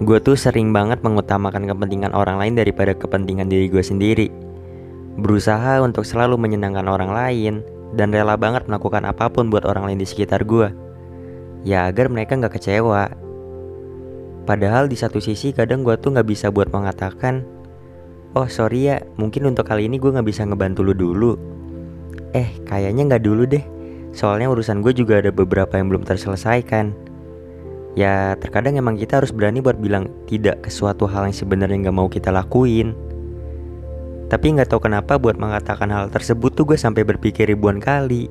Gue tuh sering banget mengutamakan kepentingan orang lain daripada kepentingan diri gue sendiri. Berusaha untuk selalu menyenangkan orang lain dan rela banget melakukan apa pun buat orang lain di sekitar gue. Ya agar mereka gak kecewa. Padahal di satu sisi kadang gue tuh gak bisa buat mengatakan, Oh sorry ya, mungkin untuk kali ini gue gak bisa ngebantu lu dulu. Eh, kayaknya gak dulu deh. Soalnya urusan gue juga ada beberapa yang belum terselesaikan. Ya terkadang emang kita harus berani buat bilang tidak ke suatu hal yang sebenarnya nggak mau kita lakuin. Tapi nggak tahu kenapa buat mengatakan hal tersebut tuh gue sampai berpikir ribuan kali.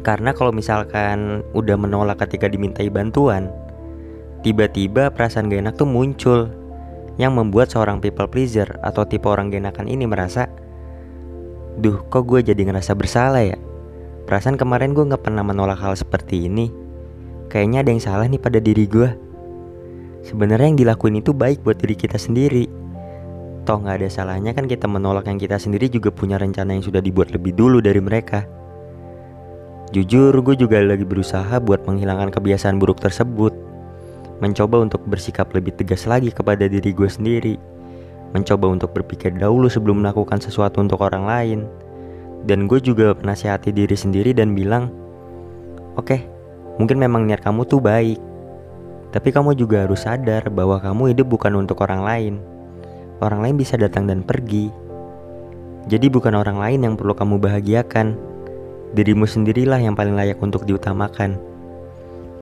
Karena kalau misalkan udah menolak ketika dimintai bantuan, tiba-tiba perasaan gak enak tuh muncul yang membuat seorang people pleaser atau tipe orang gak enakan ini merasa, duh kok gue jadi ngerasa bersalah ya? Perasaan kemarin gue gak pernah menolak hal seperti ini. Kayaknya ada yang salah nih pada diri gue. Sebenarnya yang dilakuin itu baik buat diri kita sendiri. Toh nggak ada salahnya kan kita menolak yang kita sendiri juga punya rencana yang sudah dibuat lebih dulu dari mereka. Jujur, gue juga lagi berusaha buat menghilangkan kebiasaan buruk tersebut. Mencoba untuk bersikap lebih tegas lagi kepada diri gue sendiri. Mencoba untuk berpikir dahulu sebelum melakukan sesuatu untuk orang lain. Dan gue juga menasihati diri sendiri dan bilang, Oke, okay, Mungkin memang niat kamu tuh baik, tapi kamu juga harus sadar bahwa kamu hidup bukan untuk orang lain. Orang lain bisa datang dan pergi. Jadi bukan orang lain yang perlu kamu bahagiakan. Dirimu sendirilah yang paling layak untuk diutamakan.